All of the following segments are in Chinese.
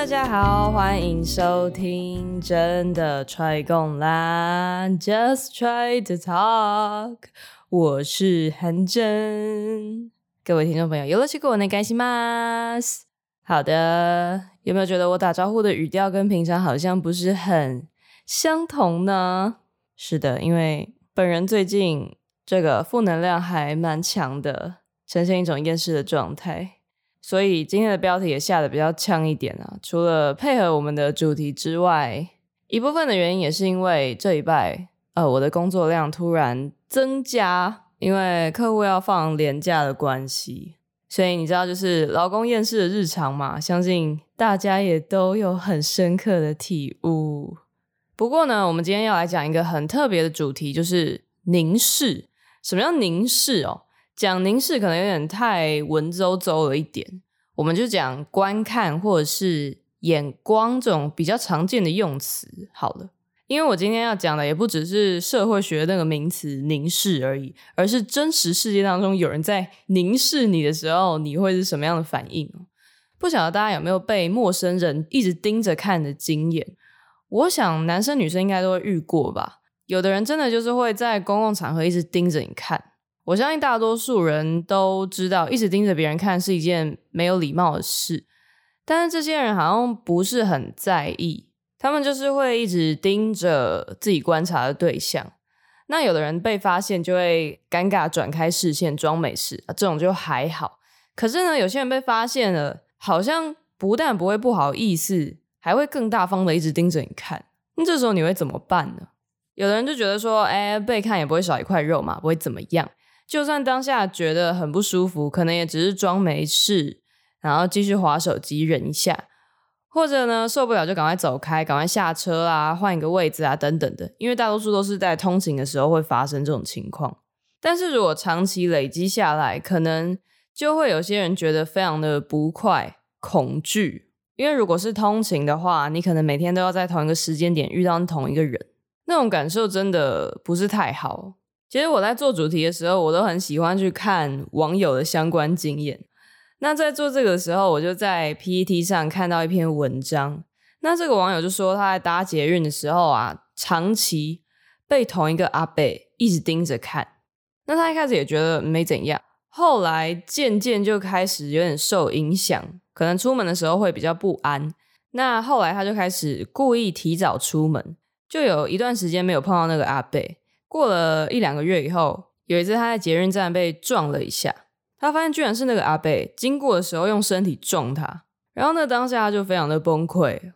大家好，欢迎收听真的 try 共啦，Just try to talk，我是韩真。各位听众朋友，よろしくお愿いします。好的，有没有觉得我打招呼的语调跟平常好像不是很相同呢？是的，因为本人最近这个负能量还蛮强的，呈现一种厌世的状态。 所以今天的标题也下得比较呛一点啊，除了配合我们的主题之外，一部分的原因也是因为这一拜，呃，我的工作量突然增加，因为客户要放年假的关系，所以你知道就是劳工厌世的日常嘛，相信大家也都有很深刻的体悟。不过呢，我们今天要来讲一个很特别的主题，就是凝视。什么叫凝视哦？讲凝视可能有点太文绉绉了一点，我们就讲观看或者是眼光这种比较常见的用词好了。因为我今天要讲的也不只是社会学那个名词凝视而已，而是真实世界当中有人在凝视你的时候，你会是什么样的反应？不晓得大家有没有被陌生人一直盯着看的经验？我想男生女生应该都会遇过吧。有的人真的就是会在公共场合一直盯着你看。我相信大多数人都知道，一直盯着别人看是一件没有礼貌的事，但是这些人好像不是很在意，他们就是会一直盯着自己观察的对象。那有的人被发现就会尴尬转开视线装没事，这种就还好。可是呢，有些人被发现了，好像不但不会不好意思，还会更大方的一直盯着你看。那这时候你会怎么办呢？有的人就觉得说，哎，被看也不会少一块肉嘛，不会怎么样。就算当下觉得很不舒服，可能也只是装没事，然后继续滑手机忍一下，或者呢，受不了就赶快走开，赶快下车啊，换一个位置啊，等等的。因为大多数都是在通勤的时候会发生这种情况。但是如果长期累积下来，可能就会有些人觉得非常的不快、恐惧。因为如果是通勤的话，你可能每天都要在同一个时间点遇到同一个人，那种感受真的不是太好。其实我在做主题的时候，我都很喜欢去看网友的相关经验。那在做这个的时候，我就在 PTT 上看到一篇文章。那这个网友就说他在搭捷运的时候啊，长期被同一个阿伯一直盯着看。那他一开始也觉得没怎样，后来渐渐就开始有点受影响，可能出门的时候会比较不安。那后来他就开始故意提早出门，就有一段时间没有碰到那个阿伯。过了一两个月以后，有一次他在捷运站被撞了一下，他发现居然是那个阿伯经过的时候用身体撞他，然后那当下他就非常的崩溃。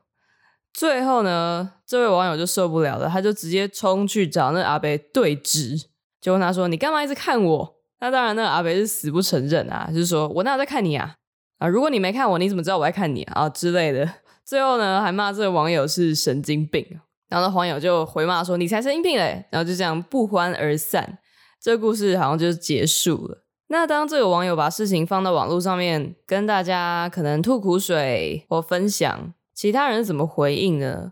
最后呢，这位网友就受不了了，他就直接冲去找那阿伯对峙，就问他说：“你干嘛一直看我？”那当然，那个阿伯是死不承认啊，就是说我哪有在看你啊？啊，如果你没看我，你怎么知道我在看你啊？啊之类的。最后呢，还骂这个网友是神经病。然后那网友就回骂说：“你才神经病嘞！”然后就这样不欢而散。这个故事好像就结束了。那当这个网友把事情放到网络上面，跟大家可能吐苦水或分享，其他人怎么回应呢？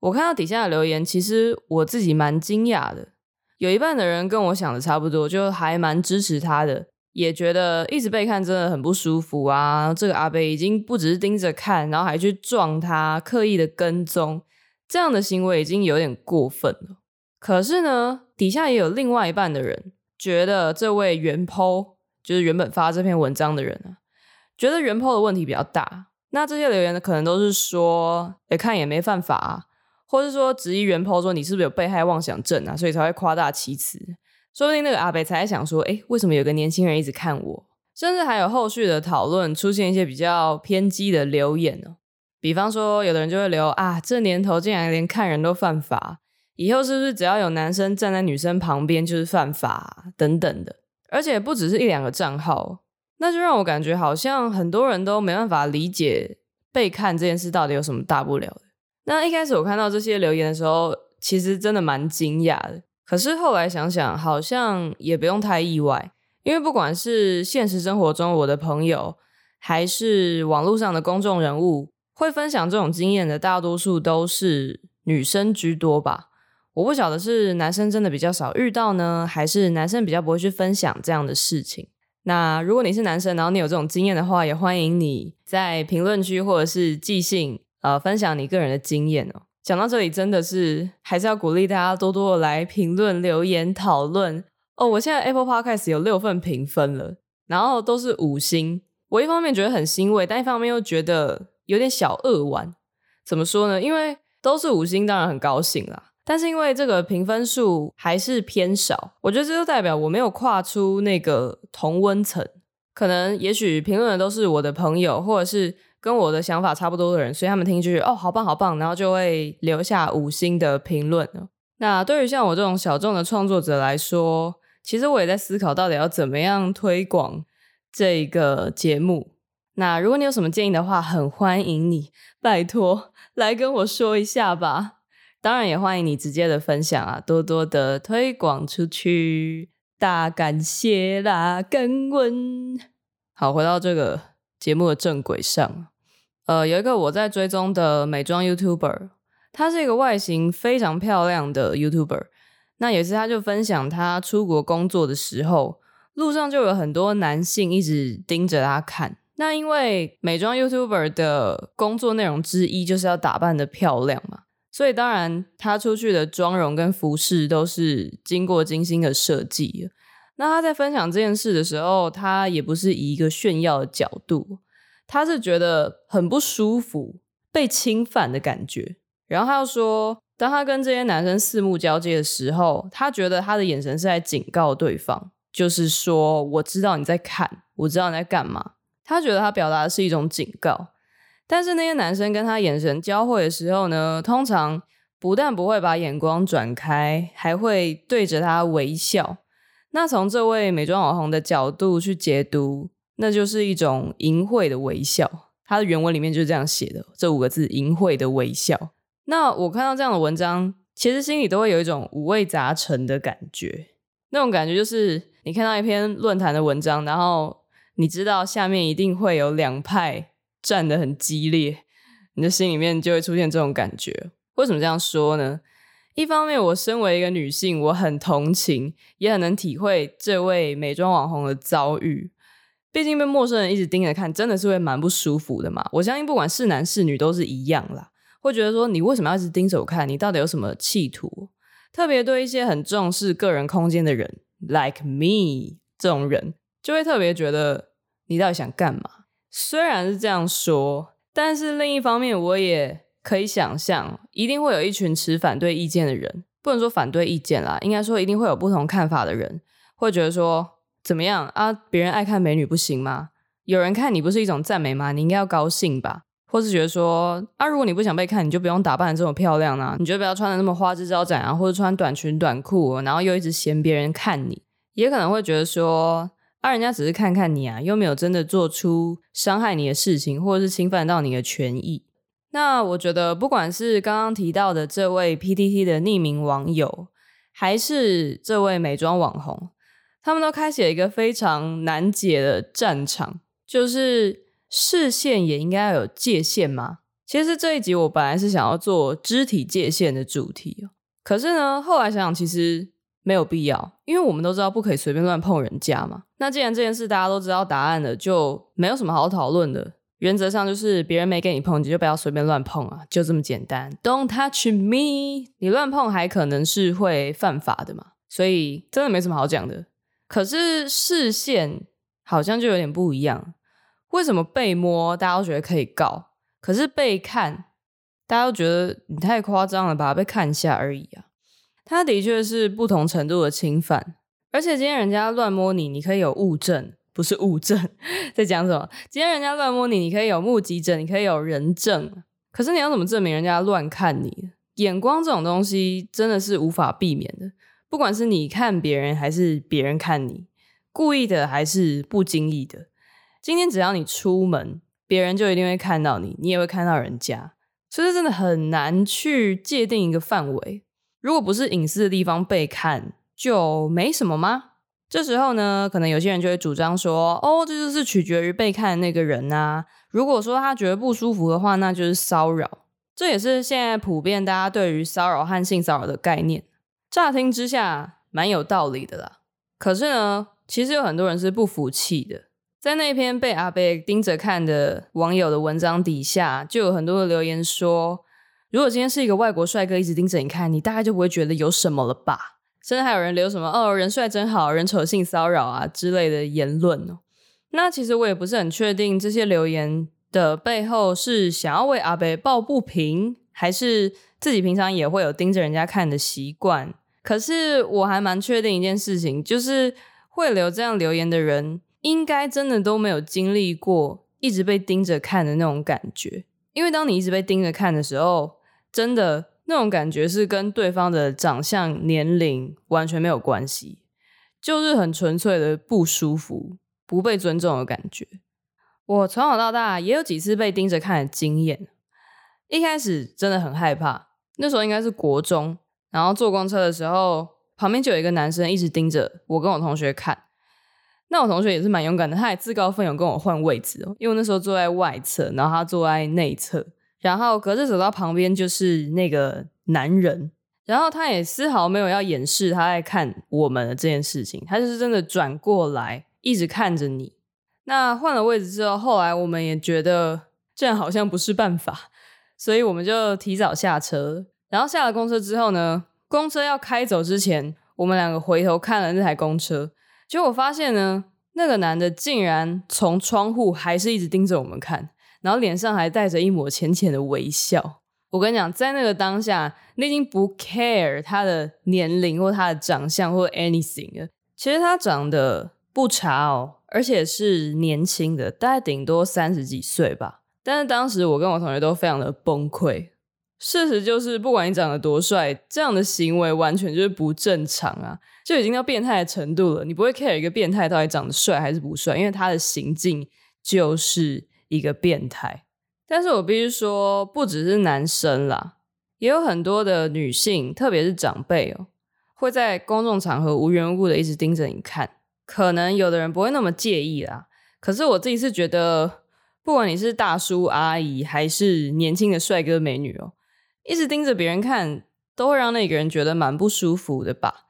我看到底下的留言，其实我自己蛮惊讶的。有一半的人跟我想的差不多，就还蛮支持他的，也觉得一直被看真的很不舒服啊。这个阿伯已经不只是盯着看，然后还去撞他，刻意的跟踪。这样的行为已经有点过分了。可是呢，底下也有另外一半的人觉得这位原 po 就是原本发这篇文章的人啊，觉得原 po 的问题比较大。那这些留言呢，可能都是说，哎，看也没犯法啊，或是说质疑原 po 说你是不是有被害妄想症啊，所以才会夸大其词。说不定那个阿北才在想说，哎，为什么有个年轻人一直看我？甚至还有后续的讨论，出现一些比较偏激的留言呢。比方说，有的人就会留啊，这年头竟然连看人都犯法，以后是不是只要有男生站在女生旁边就是犯法等等的？而且不只是一两个账号，那就让我感觉好像很多人都没办法理解被看这件事到底有什么大不了的。那一开始我看到这些留言的时候，其实真的蛮惊讶的。可是后来想想，好像也不用太意外，因为不管是现实生活中我的朋友，还是网络上的公众人物。会分享这种经验的大多数都是女生居多吧？我不晓得是男生真的比较少遇到呢，还是男生比较不会去分享这样的事情。那如果你是男生，然后你有这种经验的话，也欢迎你在评论区或者是寄信，呃，分享你个人的经验哦。讲到这里，真的是还是要鼓励大家多多的来评论、留言、讨论哦。我现在 Apple Podcast 有六份评分了，然后都是五星。我一方面觉得很欣慰，但一方面又觉得有点小扼腕。怎么说呢？因为都是五星，当然很高兴啦。但是因为这个评分数还是偏少，我觉得这就代表我没有跨出那个同温层。可能也许评论的都是我的朋友，或者是跟我的想法差不多的人，所以他们听就觉得哦，好棒好棒，然后就会留下五星的评论。那对于像我这种小众的创作者来说，其实我也在思考到底要怎么样推广这个节目。那如果你有什么建议的话，很欢迎你，拜托来跟我说一下吧。当然也欢迎你直接的分享啊，多多的推广出去，大感谢啦，感恩。好，回到这个节目的正轨上，呃，有一个我在追踪的美妆 YouTuber，他是一个外形非常漂亮的 YouTuber。那有一次他就分享他出国工作的时候，路上就有很多男性一直盯着他看。那因为美妆 YouTuber 的工作内容之一就是要打扮得漂亮嘛。所以当然，他出去的妆容跟服饰都是经过精心的设计。那他在分享这件事的时候，他也不是以一个炫耀的角度，他是觉得很不舒服、被侵犯的感觉。然后他又说，当他跟这些男生四目交接的时候，他觉得他的眼神是在警告对方，就是说，我知道你在看，我知道你在干嘛。他觉得他表达的是一种警告。但是那些男生跟他眼神交汇的时候呢，通常不但不会把眼光转开，还会对着他微笑。那从这位美妆网红的角度去解读，那就是一种淫秽的微笑。他的原文里面就是这样写的，这五个字“淫秽的微笑”。那我看到这样的文章，其实心里都会有一种五味杂陈的感觉。那种感觉就是，你看到一篇论坛的文章，然后你知道下面一定会有两派。战得很激烈，你的心里面就会出现这种感觉。为什么这样说呢？一方面，我身为一个女性，我很同情，也很能体会这位美妆网红的遭遇。毕竟被陌生人一直盯着看，真的是会蛮不舒服的嘛。我相信，不管是男是女，都是一样啦。会觉得说，你为什么要一直盯着我看？你到底有什么企图？特别对一些很重视个人空间的人，like me 这种人，就会特别觉得你到底想干嘛？虽然是这样说，但是另一方面，我也可以想象，一定会有一群持反对意见的人，不能说反对意见啦，应该说一定会有不同看法的人，会觉得说怎么样啊？别人爱看美女不行吗？有人看你不是一种赞美吗？你应该要高兴吧？或是觉得说啊，如果你不想被看，你就不用打扮得这么漂亮啊，你就不要穿得那么花枝招展啊，或者穿短裙短裤，然后又一直嫌别人看你，也可能会觉得说。而、人家只是看看你啊，又没有真的做出伤害你的事情，或者是侵犯到你的权益。那我觉得，不管是刚刚提到的这位 PTT 的匿名网友，还是这位美妆网红，他们都开启了一个非常难解的战场，就是视线也应该要有界限吗？其实这一集我本来是想要做肢体界限的主题，可是呢，后来想想，其实。没有必要，因为我们都知道不可以随便乱碰人家嘛。那既然这件事大家都知道答案了，就没有什么好讨论的。原则上就是别人没给你碰，你就不要随便乱碰啊，就这么简单。Don't touch me，你乱碰还可能是会犯法的嘛。所以真的没什么好讲的。可是视线好像就有点不一样。为什么被摸大家都觉得可以告，可是被看大家都觉得你太夸张了吧？被看一下而已啊。他的确是不同程度的侵犯，而且今天人家乱摸你，你可以有物证，不是物证，在讲什么？今天人家乱摸你，你可以有目击证，你可以有人证，可是你要怎么证明人家乱看你？眼光这种东西真的是无法避免的，不管是你看别人，还是别人看你，故意的还是不经意的，今天只要你出门，别人就一定会看到你，你也会看到人家，所以真的很难去界定一个范围。如果不是隐私的地方被看，就没什么吗？这时候呢，可能有些人就会主张说：“哦，这就是取决于被看的那个人啊。如果说他觉得不舒服的话，那就是骚扰。这也是现在普遍大家对于骚扰和性骚扰的概念。乍听之下蛮有道理的啦。可是呢，其实有很多人是不服气的，在那篇被阿伯盯着看的网友的文章底下，就有很多的留言说，如果今天是一个外国帅哥一直盯着你看，你大概就不会觉得有什么了吧？甚至还有人留什么“哦，人帅真好，人丑性骚扰啊”之类的言论哦。那其实我也不是很确定这些留言的背后是想要为阿北抱不平，还是自己平常也会有盯着人家看的习惯。可是我还蛮确定一件事情，就是会留这样留言的人，应该真的都没有经历过一直被盯着看的那种感觉。因为当你一直被盯着看的时候，真的。那种感觉是跟对方的长相、年龄完全没有关系，就是很纯粹的不舒服、不被尊重的感觉。我从小到大也有几次被盯着看的经验，一开始真的很害怕。那时候应该是国中，然后坐公车的时候，旁边就有一个男生一直盯着我跟我同学看。那我同学也是蛮勇敢的，他还自告奋勇跟我换位置哦，因为那时候坐在外侧，然后他坐在内侧。然后隔着走到旁边就是那个男人，然后他也丝毫没有要掩饰他在看我们的这件事情，他就是真的转过来一直看着你。那换了位置之后，后来我们也觉得这样好像不是办法，所以我们就提早下车。然后下了公车之后呢，公车要开走之前，我们两个回头看了那台公车，结果发现呢，那个男的竟然从窗户还是一直盯着我们看。然后脸上还带着一抹浅浅的微笑。我跟你讲，在那个当下，你已经不 care 他的年龄或他的长相或 anything 了。其实他长得不差哦，而且是年轻的，大概顶多三十几岁吧。但是当时我跟我同学都非常的崩溃。事实就是，不管你长得多帅，这样的行为完全就是不正常啊，就已经到变态的程度了。你不会 care 一个变态到底长得帅还是不帅，因为他的行径就是。一个变态，但是我必须说，不只是男生啦，也有很多的女性，特别是长辈哦，会在公众场合无缘无故的一直盯着你看。可能有的人不会那么介意啦，可是我自己是觉得，不管你是大叔阿姨，还是年轻的帅哥美女哦，一直盯着别人看，都会让那个人觉得蛮不舒服的吧。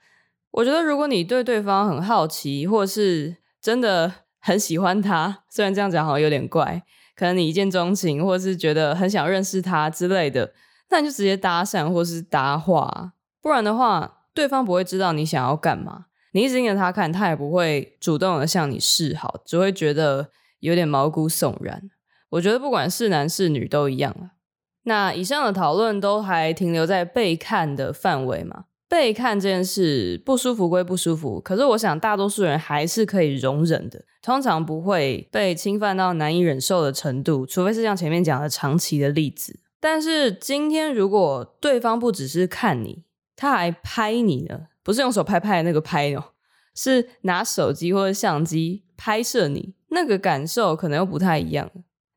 我觉得，如果你对对方很好奇，或是真的。很喜欢他，虽然这样讲好像有点怪，可能你一见钟情，或是觉得很想认识他之类的，那你就直接搭讪或是搭话，不然的话，对方不会知道你想要干嘛。你一直盯着他看，他也不会主动的向你示好，只会觉得有点毛骨悚然。我觉得不管是男是女都一样啊。那以上的讨论都还停留在被看的范围嘛？被看这件事不舒服归不舒服，可是我想大多数人还是可以容忍的，通常不会被侵犯到难以忍受的程度，除非是像前面讲的长期的例子。但是今天如果对方不只是看你，他还拍你呢，不是用手拍拍那个拍哦，是拿手机或者相机拍摄你，那个感受可能又不太一样，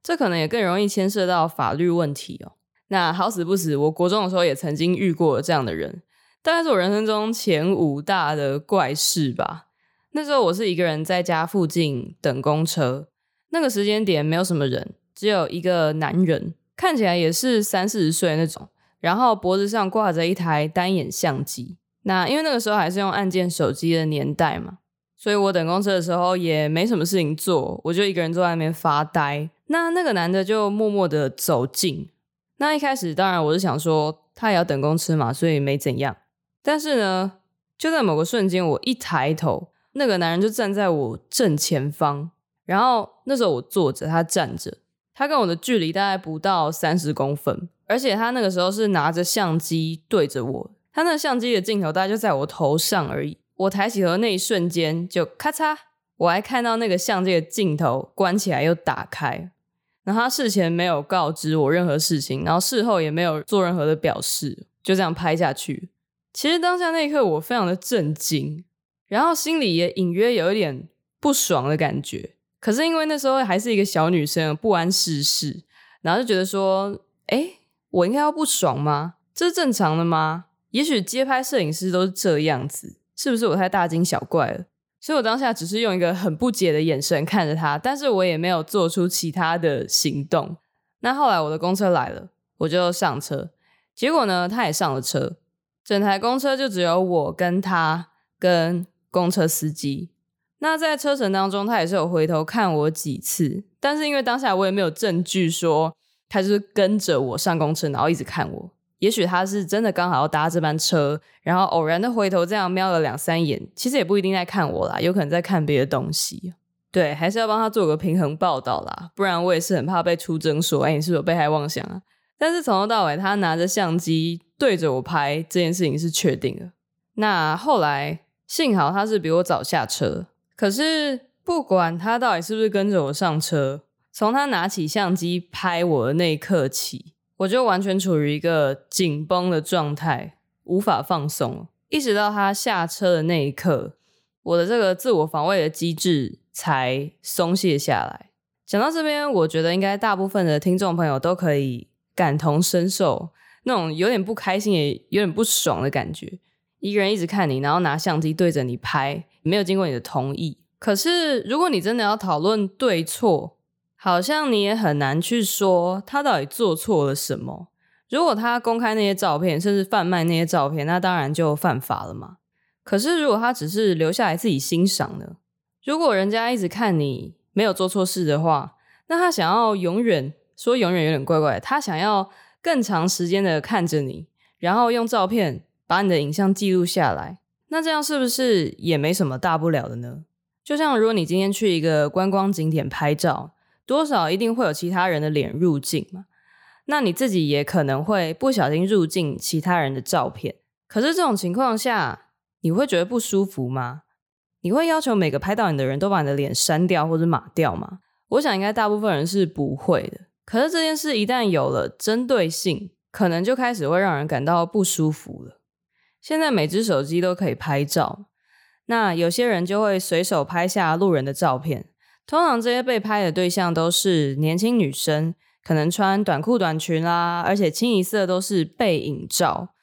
这可能也更容易牵涉到法律问题哦。那好死不死，我国中的时候也曾经遇过这样的人。大概是我人生中前五大的怪事吧。那时候我是一个人在家附近等公车，那个时间点没有什么人，只有一个男人，看起来也是三四十岁那种，然后脖子上挂着一台单眼相机。那因为那个时候还是用按键手机的年代嘛，所以我等公车的时候也没什么事情做，我就一个人坐在那边发呆。那那个男的就默默的走近。那一开始当然我是想说他也要等公车嘛，所以没怎样。但是呢，就在某个瞬间，我一抬头，那个男人就站在我正前方。然后那时候我坐着，他站着，他跟我的距离大概不到三十公分，而且他那个时候是拿着相机对着我，他那个相机的镜头大概就在我头上而已。我抬起头那一瞬间，就咔嚓，我还看到那个相机的镜头关起来又打开。然后他事前没有告知我任何事情，然后事后也没有做任何的表示，就这样拍下去。其实当下那一刻，我非常的震惊，然后心里也隐约有一点不爽的感觉。可是因为那时候还是一个小女生，不谙世事，然后就觉得说，诶，我应该要不爽吗？这是正常的吗？也许街拍摄影师都是这样子，是不是我太大惊小怪了？所以我当下只是用一个很不解的眼神看着他，但是我也没有做出其他的行动。那后来我的公车来了，我就上车，结果呢，他也上了车。整台公车就只有我跟他跟公车司机。那在车程当中，他也是有回头看我几次，但是因为当下我也没有证据说他就是跟着我上公车，然后一直看我。也许他是真的刚好要搭这班车，然后偶然的回头这样瞄了两三眼，其实也不一定在看我啦，有可能在看别的东西。对，还是要帮他做个平衡报道啦，不然我也是很怕被出征说，哎，你是不是有被害妄想啊？但是从头到尾，他拿着相机对着我拍这件事情是确定的。那后来幸好他是比我早下车，可是不管他到底是不是跟着我上车，从他拿起相机拍我的那一刻起，我就完全处于一个紧绷的状态，无法放松，一直到他下车的那一刻，我的这个自我防卫的机制才松懈下来。讲到这边，我觉得应该大部分的听众朋友都可以感同身受，那种有点不开心也有点不爽的感觉。一个人一直看你，然后拿相机对着你拍，没有经过你的同意。可是如果你真的要讨论对错，好像你也很难去说他到底做错了什么。如果他公开那些照片，甚至贩卖那些照片，那当然就犯法了嘛。可是如果他只是留下来自己欣赏呢？如果人家一直看你没有做错事的话，那他想要永远说永远有点怪怪。他想要更长时间的看着你，然后用照片把你的影像记录下来，那这样是不是也没什么大不了的呢？就像如果你今天去一个观光景点拍照。多少一定会有其他人的脸入镜嘛？那你自己也可能会不小心入镜其他人的照片。可是这种情况下，你会觉得不舒服吗？你会要求每个拍到你的人都把你的脸删掉或者码掉吗？我想应该大部分人是不会的。可是这件事一旦有了针对性，可能就开始会让人感到不舒服了。现在每只手机都可以拍照，那有些人就会随手拍下路人的照片。通常这些被拍的对象都是年轻女生，可能穿短裤短裙啦，而且清一色都是背影照，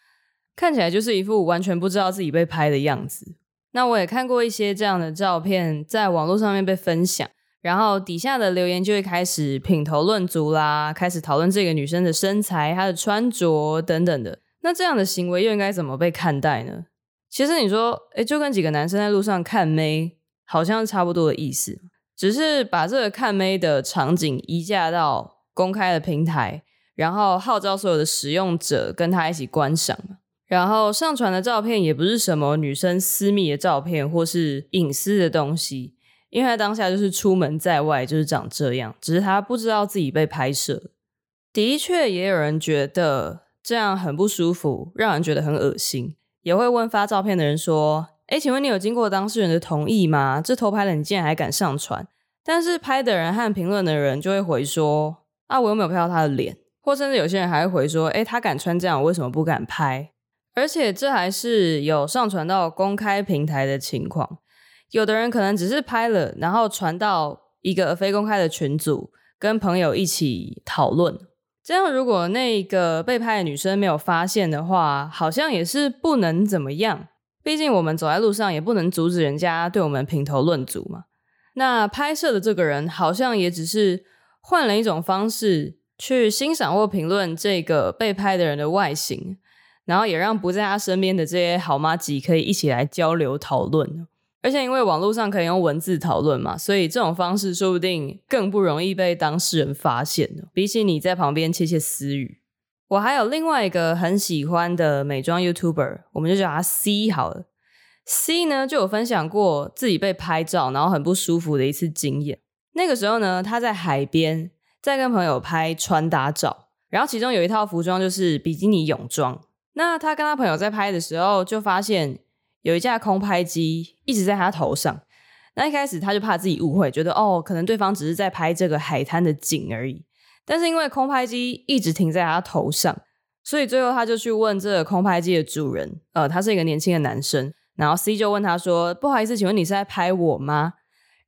看起来就是一副完全不知道自己被拍的样子。那我也看过一些这样的照片在网络上面被分享，然后底下的留言就会开始品头论足啦，开始讨论这个女生的身材、她的穿着等等的。那这样的行为又应该怎么被看待呢？其实你说，诶，就跟几个男生在路上看妹，好像差不多的意思。只是把这个看妹的场景移架到公开的平台，然后号召所有的使用者跟他一起观赏，然后上传的照片也不是什么女生私密的照片或是隐私的东西，因为他当下就是出门在外就是长这样，只是他不知道自己被拍摄。的确，也有人觉得这样很不舒服，让人觉得很恶心，也会问发照片的人说。诶，请问你有经过当事人的同意吗？这偷拍了，你竟然还敢上传？但是拍的人和评论的人就会回说：啊，我又没有拍到他的脸，或甚至有些人还会回说：诶，他敢穿这样，我为什么不敢拍？而且这还是有上传到公开平台的情况。有的人可能只是拍了，然后传到一个非公开的群组，跟朋友一起讨论。这样，如果那个被拍的女生没有发现的话，好像也是不能怎么样。毕竟我们走在路上也不能阻止人家对我们评头论足嘛。那拍摄的这个人好像也只是换了一种方式去欣赏或评论这个被拍的人的外形，然后也让不在他身边的这些好妈吉可以一起来交流讨论。而且因为网络上可以用文字讨论嘛，所以这种方式说不定更不容易被当事人发现，比起你在旁边窃窃私语。我还有另外一个很喜欢的美妆 YouTuber，我们就叫他 C 好了。C 呢就有分享过自己被拍照，然后很不舒服的一次经验。那个时候呢，他在海边在跟朋友拍穿搭照，然后其中有一套服装就是比基尼泳装。那他跟他朋友在拍的时候，就发现有一架空拍机一直在他头上。那一开始他就怕自己误会，觉得哦，可能对方只是在拍这个海滩的景而已。但是因为空拍机一直停在他头上，所以最后他就去问这个空拍机的主人，呃，他是一个年轻的男生，然后 C 就问他说：“不好意思，请问你是在拍我吗？”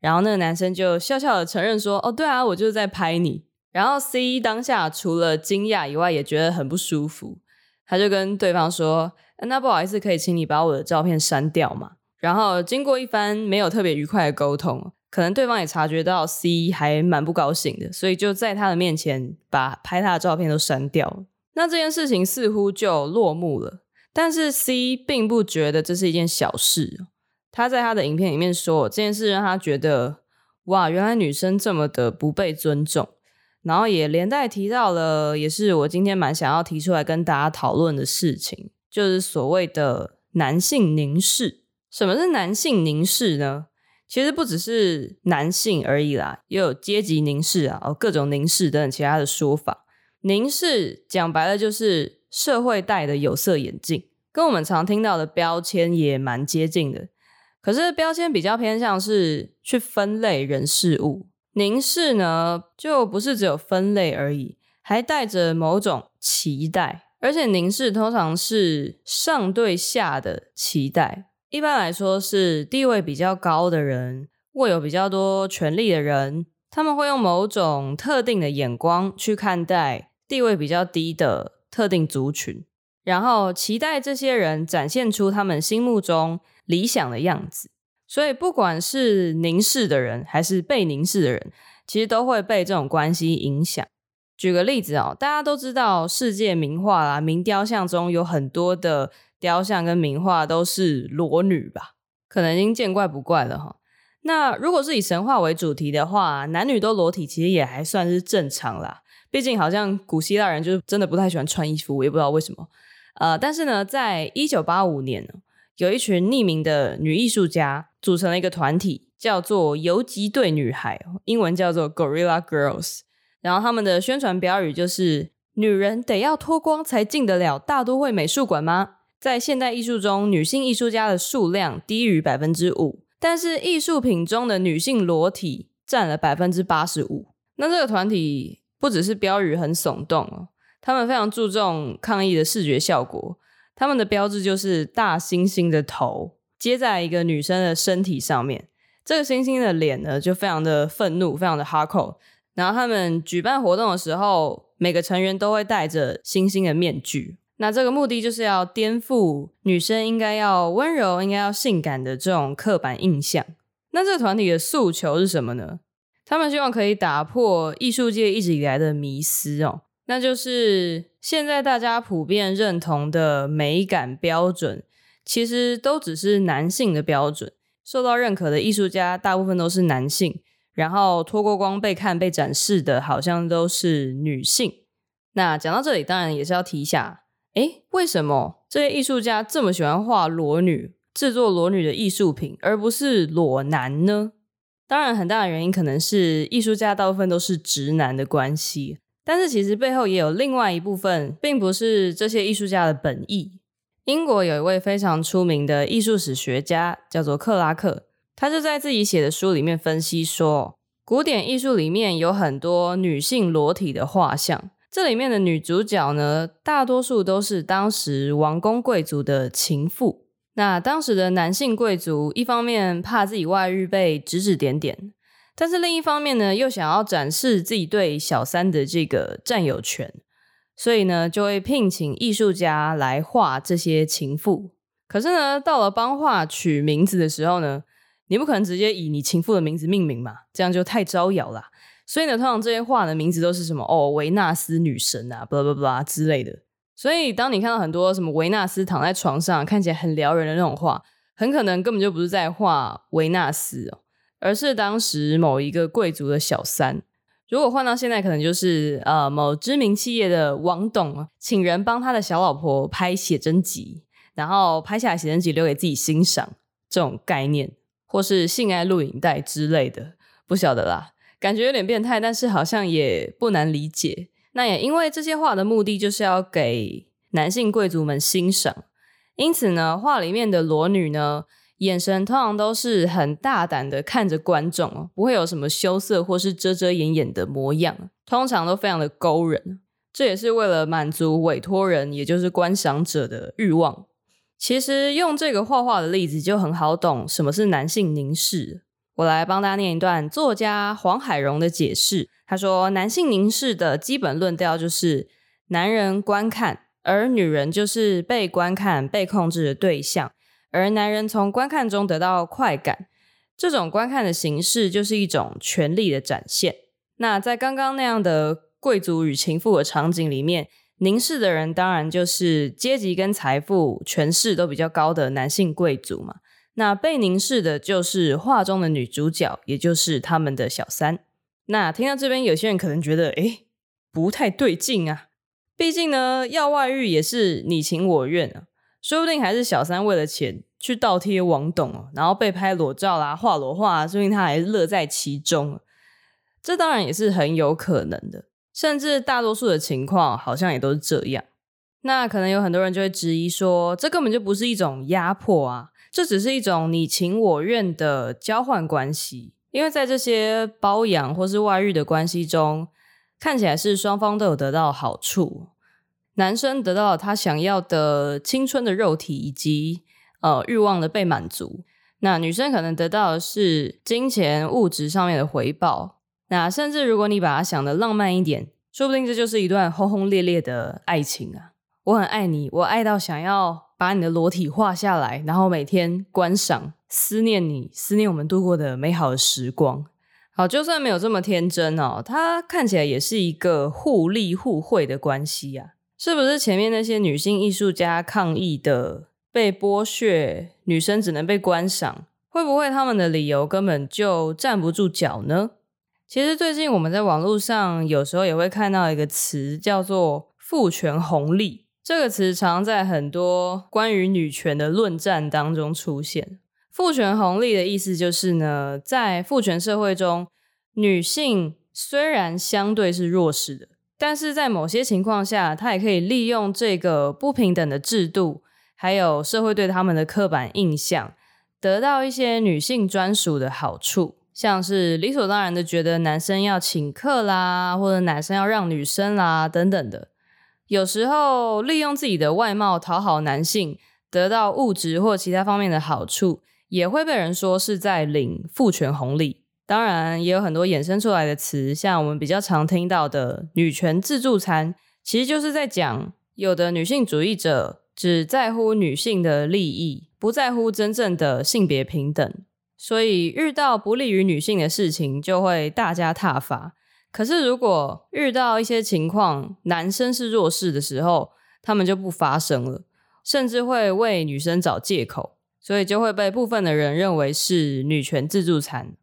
然后那个男生就笑笑的承认说：“哦，对啊，我就是在拍你。”然后 C 当下除了惊讶以外，也觉得很不舒服，他就跟对方说：“那不好意思，可以请你把我的照片删掉吗？”然后经过一番没有特别愉快的沟通。可能对方也察觉到 C 还蛮不高兴的，所以就在他的面前把拍他的照片都删掉了。那这件事情似乎就落幕了。但是 C 并不觉得这是一件小事，他在他的影片里面说，这件事让他觉得，哇，原来女生这么的不被尊重。然后也连带提到了，也是我今天蛮想要提出来跟大家讨论的事情，就是所谓的男性凝视。什么是男性凝视呢？其实不只是男性而已啦，也有阶级凝视啊，哦，各种凝视等等其他的说法。凝视讲白了就是社会戴的有色眼镜，跟我们常听到的标签也蛮接近的。可是标签比较偏向是去分类人事物。凝视呢，就不是只有分类而已，还带着某种期待，而且凝视通常是上对下的期待。一般来说，是地位比较高的人，握有比较多权力的人，他们会用某种特定的眼光去看待地位比较低的特定族群，然后期待这些人展现出他们心目中理想的样子。所以，不管是凝视的人还是被凝视的人，其实都会被这种关系影响。举个例子哦，大家都知道世界名画啦、名雕像中有很多的雕像跟名画都是裸女吧？可能已经见怪不怪了哈。那如果是以神话为主题的话，男女都裸体其实也还算是正常啦。毕竟好像古希腊人就是真的不太喜欢穿衣服，我也不知道为什么。呃，但是呢，在一九八五年，有一群匿名的女艺术家。组成了一个团体，叫做游击队女孩，英文叫做 Gorilla Girls。然后他们的宣传标语就是：“女人得要脱光才进得了大都会美术馆吗？”在现代艺术中，女性艺术家的数量低于百分之五，但是艺术品中的女性裸体占了百分之八十五。那这个团体不只是标语很耸动哦，他们非常注重抗议的视觉效果。他们的标志就是大猩猩的头。接在一个女生的身体上面，这个猩猩的脸呢，就非常的愤怒，非常的 hardcore。然后他们举办活动的时候，每个成员都会戴着猩猩的面具。那这个目的就是要颠覆女生应该要温柔、应该要性感的这种刻板印象。那这个团体的诉求是什么呢？他们希望可以打破艺术界一直以来的迷思哦，那就是现在大家普遍认同的美感标准。其实都只是男性的标准，受到认可的艺术家大部分都是男性，然后脱过光被看、被展示的，好像都是女性。那讲到这里，当然也是要提一下，诶，为什么这些艺术家这么喜欢画裸女、制作裸女的艺术品，而不是裸男呢？当然，很大的原因可能是艺术家大部分都是直男的关系，但是其实背后也有另外一部分，并不是这些艺术家的本意。英国有一位非常出名的艺术史学家，叫做克拉克。他就在自己写的书里面分析说，古典艺术里面有很多女性裸体的画像，这里面的女主角呢，大多数都是当时王公贵族的情妇。那当时的男性贵族，一方面怕自己外遇被指指点点，但是另一方面呢，又想要展示自己对小三的这个占有权。所以呢，就会聘请艺术家来画这些情妇。可是呢，到了帮画取名字的时候呢，你不可能直接以你情妇的名字命名嘛，这样就太招摇了。所以呢，通常这些画的名字都是什么哦，维纳斯女神啊，巴拉巴拉之类的。所以，当你看到很多什么维纳斯躺在床上看起来很撩人的那种画，很可能根本就不是在画维纳斯哦，而是当时某一个贵族的小三。如果换到现在，可能就是呃某知名企业的王董请人帮他的小老婆拍写真集，然后拍下来写真集留给自己欣赏这种概念，或是性爱录影带之类的，不晓得啦，感觉有点变态，但是好像也不难理解。那也因为这些画的目的就是要给男性贵族们欣赏，因此呢，画里面的裸女呢。眼神通常都是很大胆的看着观众哦，不会有什么羞涩或是遮遮掩掩的模样，通常都非常的勾人。这也是为了满足委托人，也就是观赏者的欲望。其实用这个画画的例子就很好懂什么是男性凝视。我来帮大家念一段作家黄海荣的解释。他说，男性凝视的基本论调就是男人观看，而女人就是被观看、被控制的对象。而男人从观看中得到快感，这种观看的形式就是一种权力的展现。那在刚刚那样的贵族与情妇的场景里面，凝视的人当然就是阶级跟财富、权势都比较高的男性贵族嘛。那被凝视的就是画中的女主角，也就是他们的小三。那听到这边，有些人可能觉得，诶，不太对劲啊。毕竟呢，要外遇也是你情我愿啊，说不定还是小三为了钱去倒贴王董，然后被拍裸照啦、画裸画，说不定他还乐在其中。这当然也是很有可能的，甚至大多数的情况好像也都是这样。那可能有很多人就会质疑说，这根本就不是一种压迫啊。这只是一种你情我愿的交换关系，因为在这些包养或是外遇的关系中，看起来是双方都有得到好处。男生得到了他想要的青春的肉体以及呃欲望的被满足，那女生可能得到的是金钱物质上面的回报。那甚至如果你把它想的浪漫一点，说不定这就是一段轰轰烈烈的爱情啊！我很爱你，我爱到想要。把你的裸体画下来，然后每天观赏、思念你、思念我们度过的美好的时光。好，就算没有这么天真哦，它看起来也是一个互利互惠的关系啊。是不是前面那些女性艺术家抗议的被剥削，女生只能被观赏？会不会他们的理由根本就站不住脚呢？其实最近我们在网络上有时候也会看到一个词，叫做“父权红利”。这个词常在很多关于女权的论战当中出现。父权红利的意思就是呢，在父权社会中，女性虽然相对是弱势的，但是在某些情况下，他也可以利用这个不平等的制度，还有社会对他们的刻板印象，得到一些女性专属的好处，像是理所当然的觉得男生要请客啦，或者男生要让女生啦，等等的。有时候利用自己的外貌讨好男性，得到物质或其他方面的好处，也会被人说是在领父权红利。当然，也有很多衍生出来的词，像我们比较常听到的“女权自助餐”，其实就是在讲有的女性主义者只在乎女性的利益，不在乎真正的性别平等，所以遇到不利于女性的事情，就会大加挞伐。可是，如果遇到一些情况，男生是弱势的时候，他们就不发声了，甚至会为女生找借口，所以就会被部分的人认为是女权自助餐。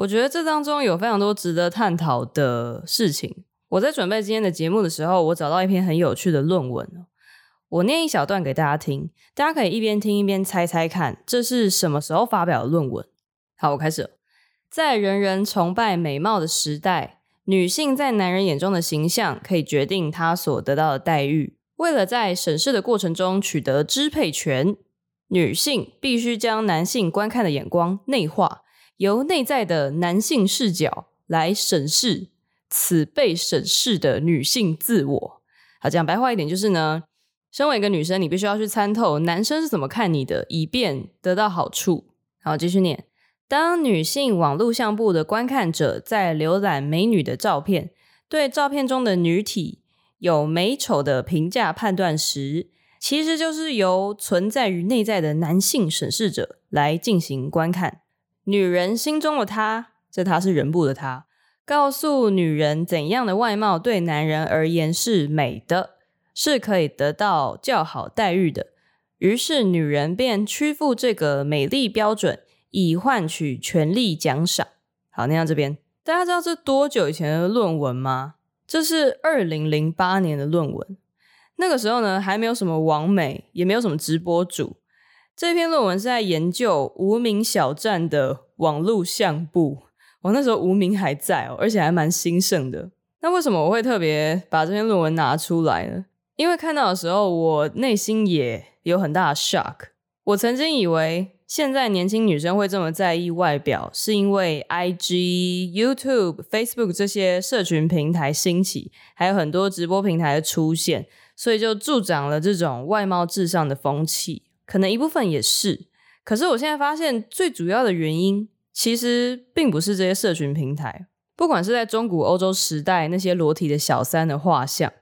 我觉得这当中有非常多值得探讨的事情。我在准备今天的节目的时候，我找到一篇很有趣的论文，我念一小段给大家听，大家可以一边听一边猜猜看，这是什么时候发表的论文。好，我开始了。在人人崇拜美貌的时代。女性在男人眼中的形象可以决定她所得到的待遇。为了在审视的过程中取得支配权，女性必须将男性观看的眼光内化，由内在的男性视角来审视此被审视的女性自我。好，讲白话一点就是呢，身为一个女生，你必须要去参透男生是怎么看你的，以便得到好处。好，继续念。当女性网络相簿的观看者在浏览美女的照片，对照片中的女体有美丑的评价判断时，其实就是由存在于内在的男性审视者来进行观看。女人心中的她，这她是人部的她，告诉女人怎样的外貌对男人而言是美的，是可以得到较好待遇的。于是女人便屈服这个美丽标准。以换取权力奖赏。好，念到这边，大家知道这多久以前的论文吗？这是二零零八年的论文。那个时候呢，还没有什么网美，也没有什么直播主。这篇论文是在研究无名小站的网络相簿。我那时候无名还在哦，而且还蛮兴盛的。那为什么我会特别把这篇论文拿出来呢？因为看到的时候，我内心也有很大的 shock。我曾经以为。现在年轻女生会这么在意外表，是因为 IG、YouTube、Facebook 这些社群平台兴起，还有很多直播平台的出现，所以就助长了这种外貌至上的风气。可能一部分也是，可是我现在发现最主要的原因，其实并不是这些社群平台。不管是在中古欧洲时代那些裸体的小三的画像，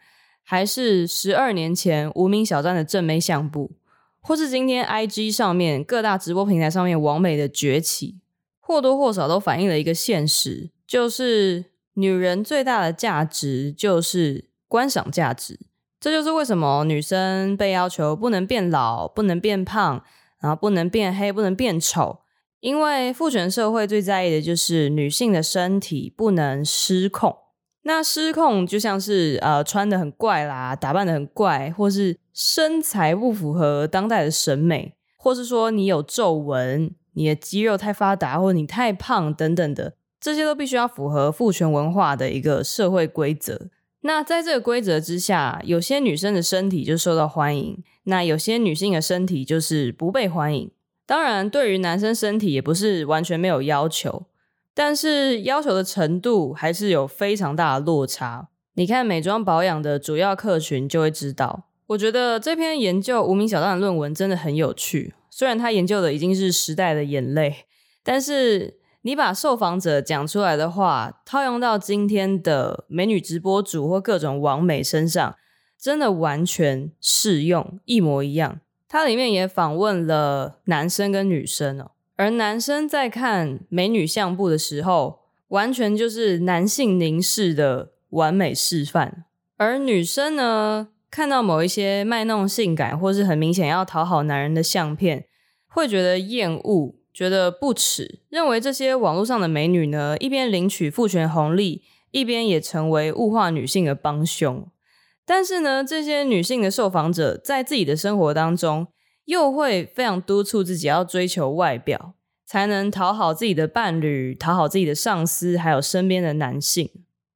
还是十二年前无名小站的正妹相簿。或是今天 IG 上面各大直播平台上面网美的崛起，或多或少都反映了一个现实，就是女人最大的价值就是观赏价值。这就是为什么女生被要求不能变老、不能变胖，然后不能变黑，不能变丑。因为父权社会最在意的就是女性的身体不能失控。那失控就像是呃穿得很怪啦，打扮得很怪，或是身材不符合当代的审美，或是说你有皱纹，你的肌肉太发达，或者你太胖等等的，这些都必须要符合父权文化的一个社会规则。那在这个规则之下，有些女生的身体就受到欢迎，那有些女性的身体就是不被欢迎。当然，对于男生身体也不是完全没有要求，但是要求的程度还是有非常大的落差。你看美妆保养的主要客群就会知道。我觉得这篇研究无名小站的论文真的很有趣，虽然他研究的已经是时代的眼泪，但是你把受访者讲出来的话套用到今天的美女直播主或各种网美身上，真的完全适用，一模一样。它里面也访问了男生跟女生哦，而男生在看美女相簿的时候，完全就是男性凝视的完美示范；而女生呢，看到某一些卖弄性感或是很明显要讨好男人的相片，会觉得厌恶，觉得不耻，认为这些网络上的美女呢，一边领取父权红利，一边也成为物化女性的帮凶。但是呢，这些女性的受访者在自己的生活当中，又会非常督促自己要追求外表，才能讨好自己的伴侣、讨好自己的上司，还有身边的男性。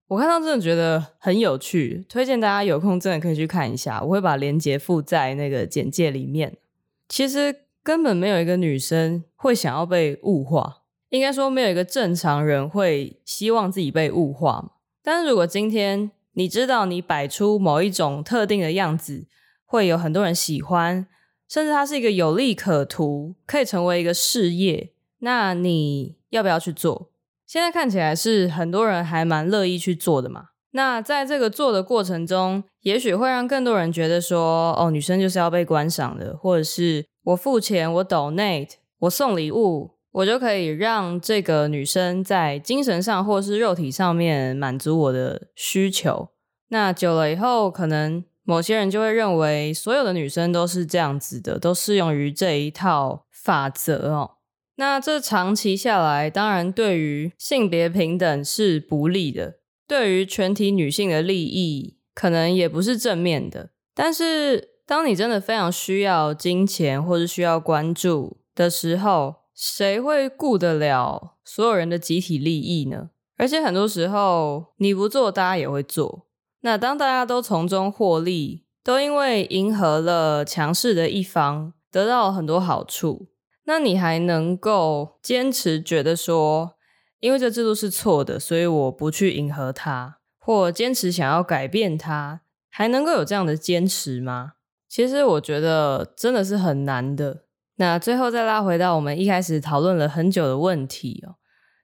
我看到真的觉得很有趣，推荐大家有空真的可以去看一下。我会把链接附在那个简介里面。其实根本没有一个女生会想要被物化，应该说没有一个正常人会希望自己被物化。但是如果今天，你知道，你摆出某一种特定的样子，会有很多人喜欢，甚至它是一个有利可图，可以成为一个事业。那你要不要去做？现在看起来是很多人还蛮乐意去做的嘛。那在这个做的过程中，也许会让更多人觉得说，哦，女生就是要被观赏的，或者是我付钱，我 donate，我送礼物。我就可以让这个女生在精神上或是肉体上面满足我的需求。那久了以后，可能某些人就会认为所有的女生都是这样子的，都适用于这一套法则哦。那这长期下来，当然对于性别平等是不利的，对于全体女性的利益可能也不是正面的。但是，当你真的非常需要金钱或是需要关注的时候，谁会顾得了所有人的集体利益呢？而且很多时候你不做，大家也会做。那当大家都从中获利，都因为迎合了强势的一方，得到了很多好处，那你还能够坚持觉得说，因为这制度是错的，所以我不去迎合它，或坚持想要改变它，还能够有这样的坚持吗？其实我觉得真的是很难的。那最后再拉回到我们一开始讨论了很久的问题哦，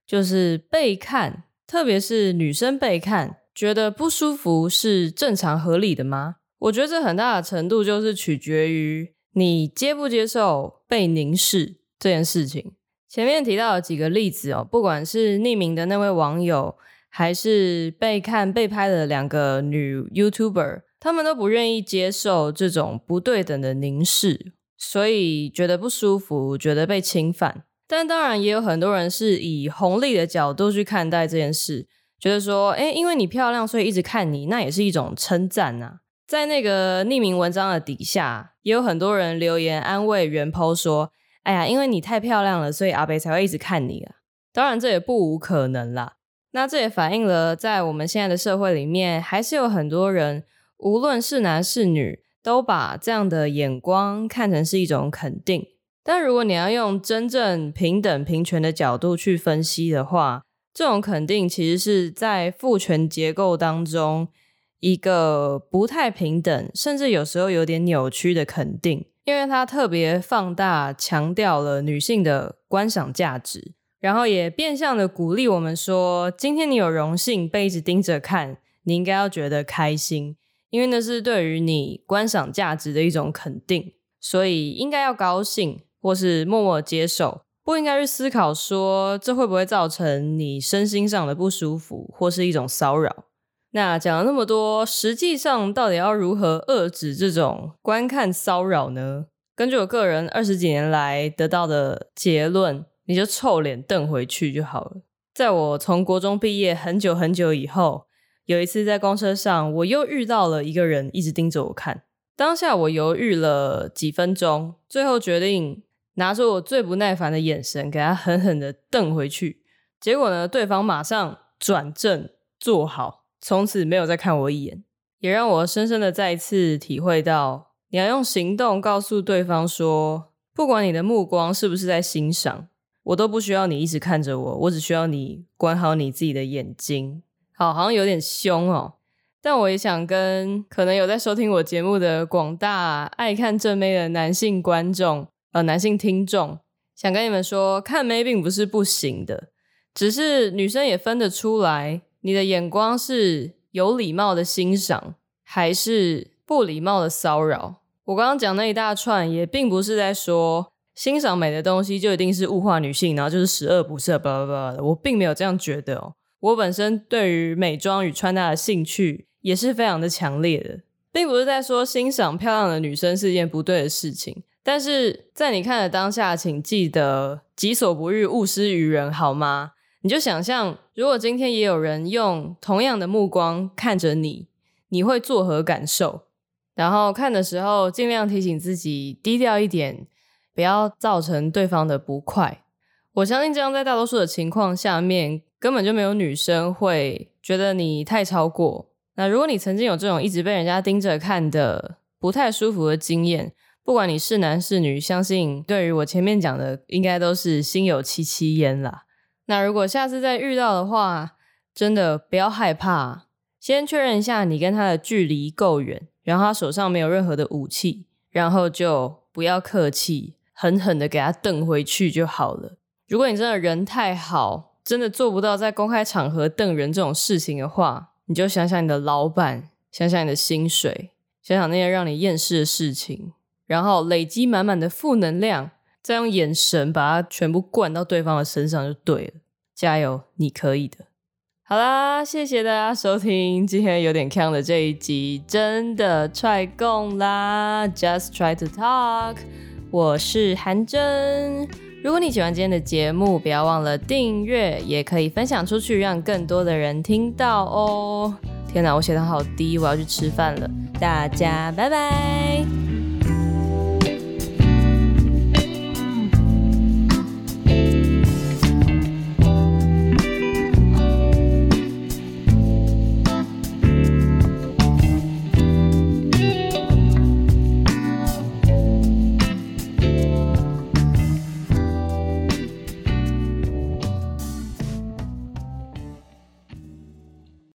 就是被看，特别是女生被看，觉得不舒服是正常合理的吗？我觉得这很大的程度就是取决于你接不接受被凝视这件事情。前面提到的几个例子哦，不管是匿名的那位网友，还是被看被拍的两个女 YouTuber，他们都不愿意接受这种不对等的凝视。所以觉得不舒服，觉得被侵犯，但当然也有很多人是以红利的角度去看待这件事，觉得说，诶，因为你漂亮，所以一直看你，那也是一种称赞啊。在那个匿名文章的底下，也有很多人留言安慰原 po 说，哎呀，因为你太漂亮了，所以阿北才会一直看你啊。当然这也不无可能啦。那这也反映了在我们现在的社会里面，还是有很多人，无论是男是女。都把这样的眼光看成是一种肯定，但如果你要用真正平等平权的角度去分析的话，这种肯定其实是在父权结构当中一个不太平等，甚至有时候有点扭曲的肯定，因为它特别放大强调了女性的观赏价值，然后也变相的鼓励我们说，今天你有荣幸被一直盯着看，你应该要觉得开心。因为那是对于你观赏价值的一种肯定，所以应该要高兴，或是默默接受，不应该去思考说这会不会造成你身心上的不舒服，或是一种骚扰。那讲了那么多，实际上到底要如何遏制这种观看骚扰呢？根据我个人二十几年来得到的结论，你就臭脸瞪回去就好了。在我从国中毕业很久很久以后，有一次在公车上，我又遇到了一个人，一直盯着我看。当下我犹豫了几分钟，最后决定拿出我最不耐烦的眼神，给他狠狠的瞪回去。结果呢，对方马上转正坐好，从此没有再看我一眼，也让我深深的再一次体会到，你要用行动告诉对方说，不管你的目光是不是在欣赏，我都不需要你一直看着我，我只需要你管好你自己的眼睛。好，好像有点凶哦。但我也想跟可能有在收听我节目的广大爱看正妹的男性观众，呃，男性听众，想跟你们说，看妹并不是不行的，只是女生也分得出来，你的眼光是有礼貌的欣赏，还是不礼貌的骚扰。我刚刚讲那一大串，也并不是在说欣赏美的东西就一定是物化女性，然后就是十恶不赦，叭叭叭的。我并没有这样觉得哦，我本身对于美妆与穿搭的兴趣。也是非常的强烈的，并不是在说欣赏漂亮的女生是件不对的事情，但是在你看的当下，请记得己所不欲，勿施于人，好吗？你就想象，如果今天也有人用同样的目光看着你，你会作何感受？然后看的时候，尽量提醒自己低调一点，不要造成对方的不快。我相信这样，在大多数的情况下面，根本就没有女生会觉得你太超过。那如果你曾经有这种一直被人家盯着看的不太舒服的经验，不管你是男是女，相信对于我前面讲的，应该都是心有戚戚焉啦。那如果下次再遇到的话，真的不要害怕，先确认一下你跟他的距离够远，然后他手上没有任何的武器，然后就不要客气，狠狠的给他瞪回去就好了。如果你真的人太好，真的做不到在公开场合瞪人这种事情的话，你就想想你的老板，想想你的薪水，想想那些让你厌世的事情，然后累积满满的负能量，再用眼神把它全部灌到对方的身上就对了。加油，你可以的。好啦，谢谢大家收听今天有点呛的这一集，真的踹共啦！Just try to talk，我是韩真。如果你喜欢今天的节目，不要忘了订阅，也可以分享出去，让更多的人听到哦。天哪，我血糖好低，我要去吃饭了。大家拜拜。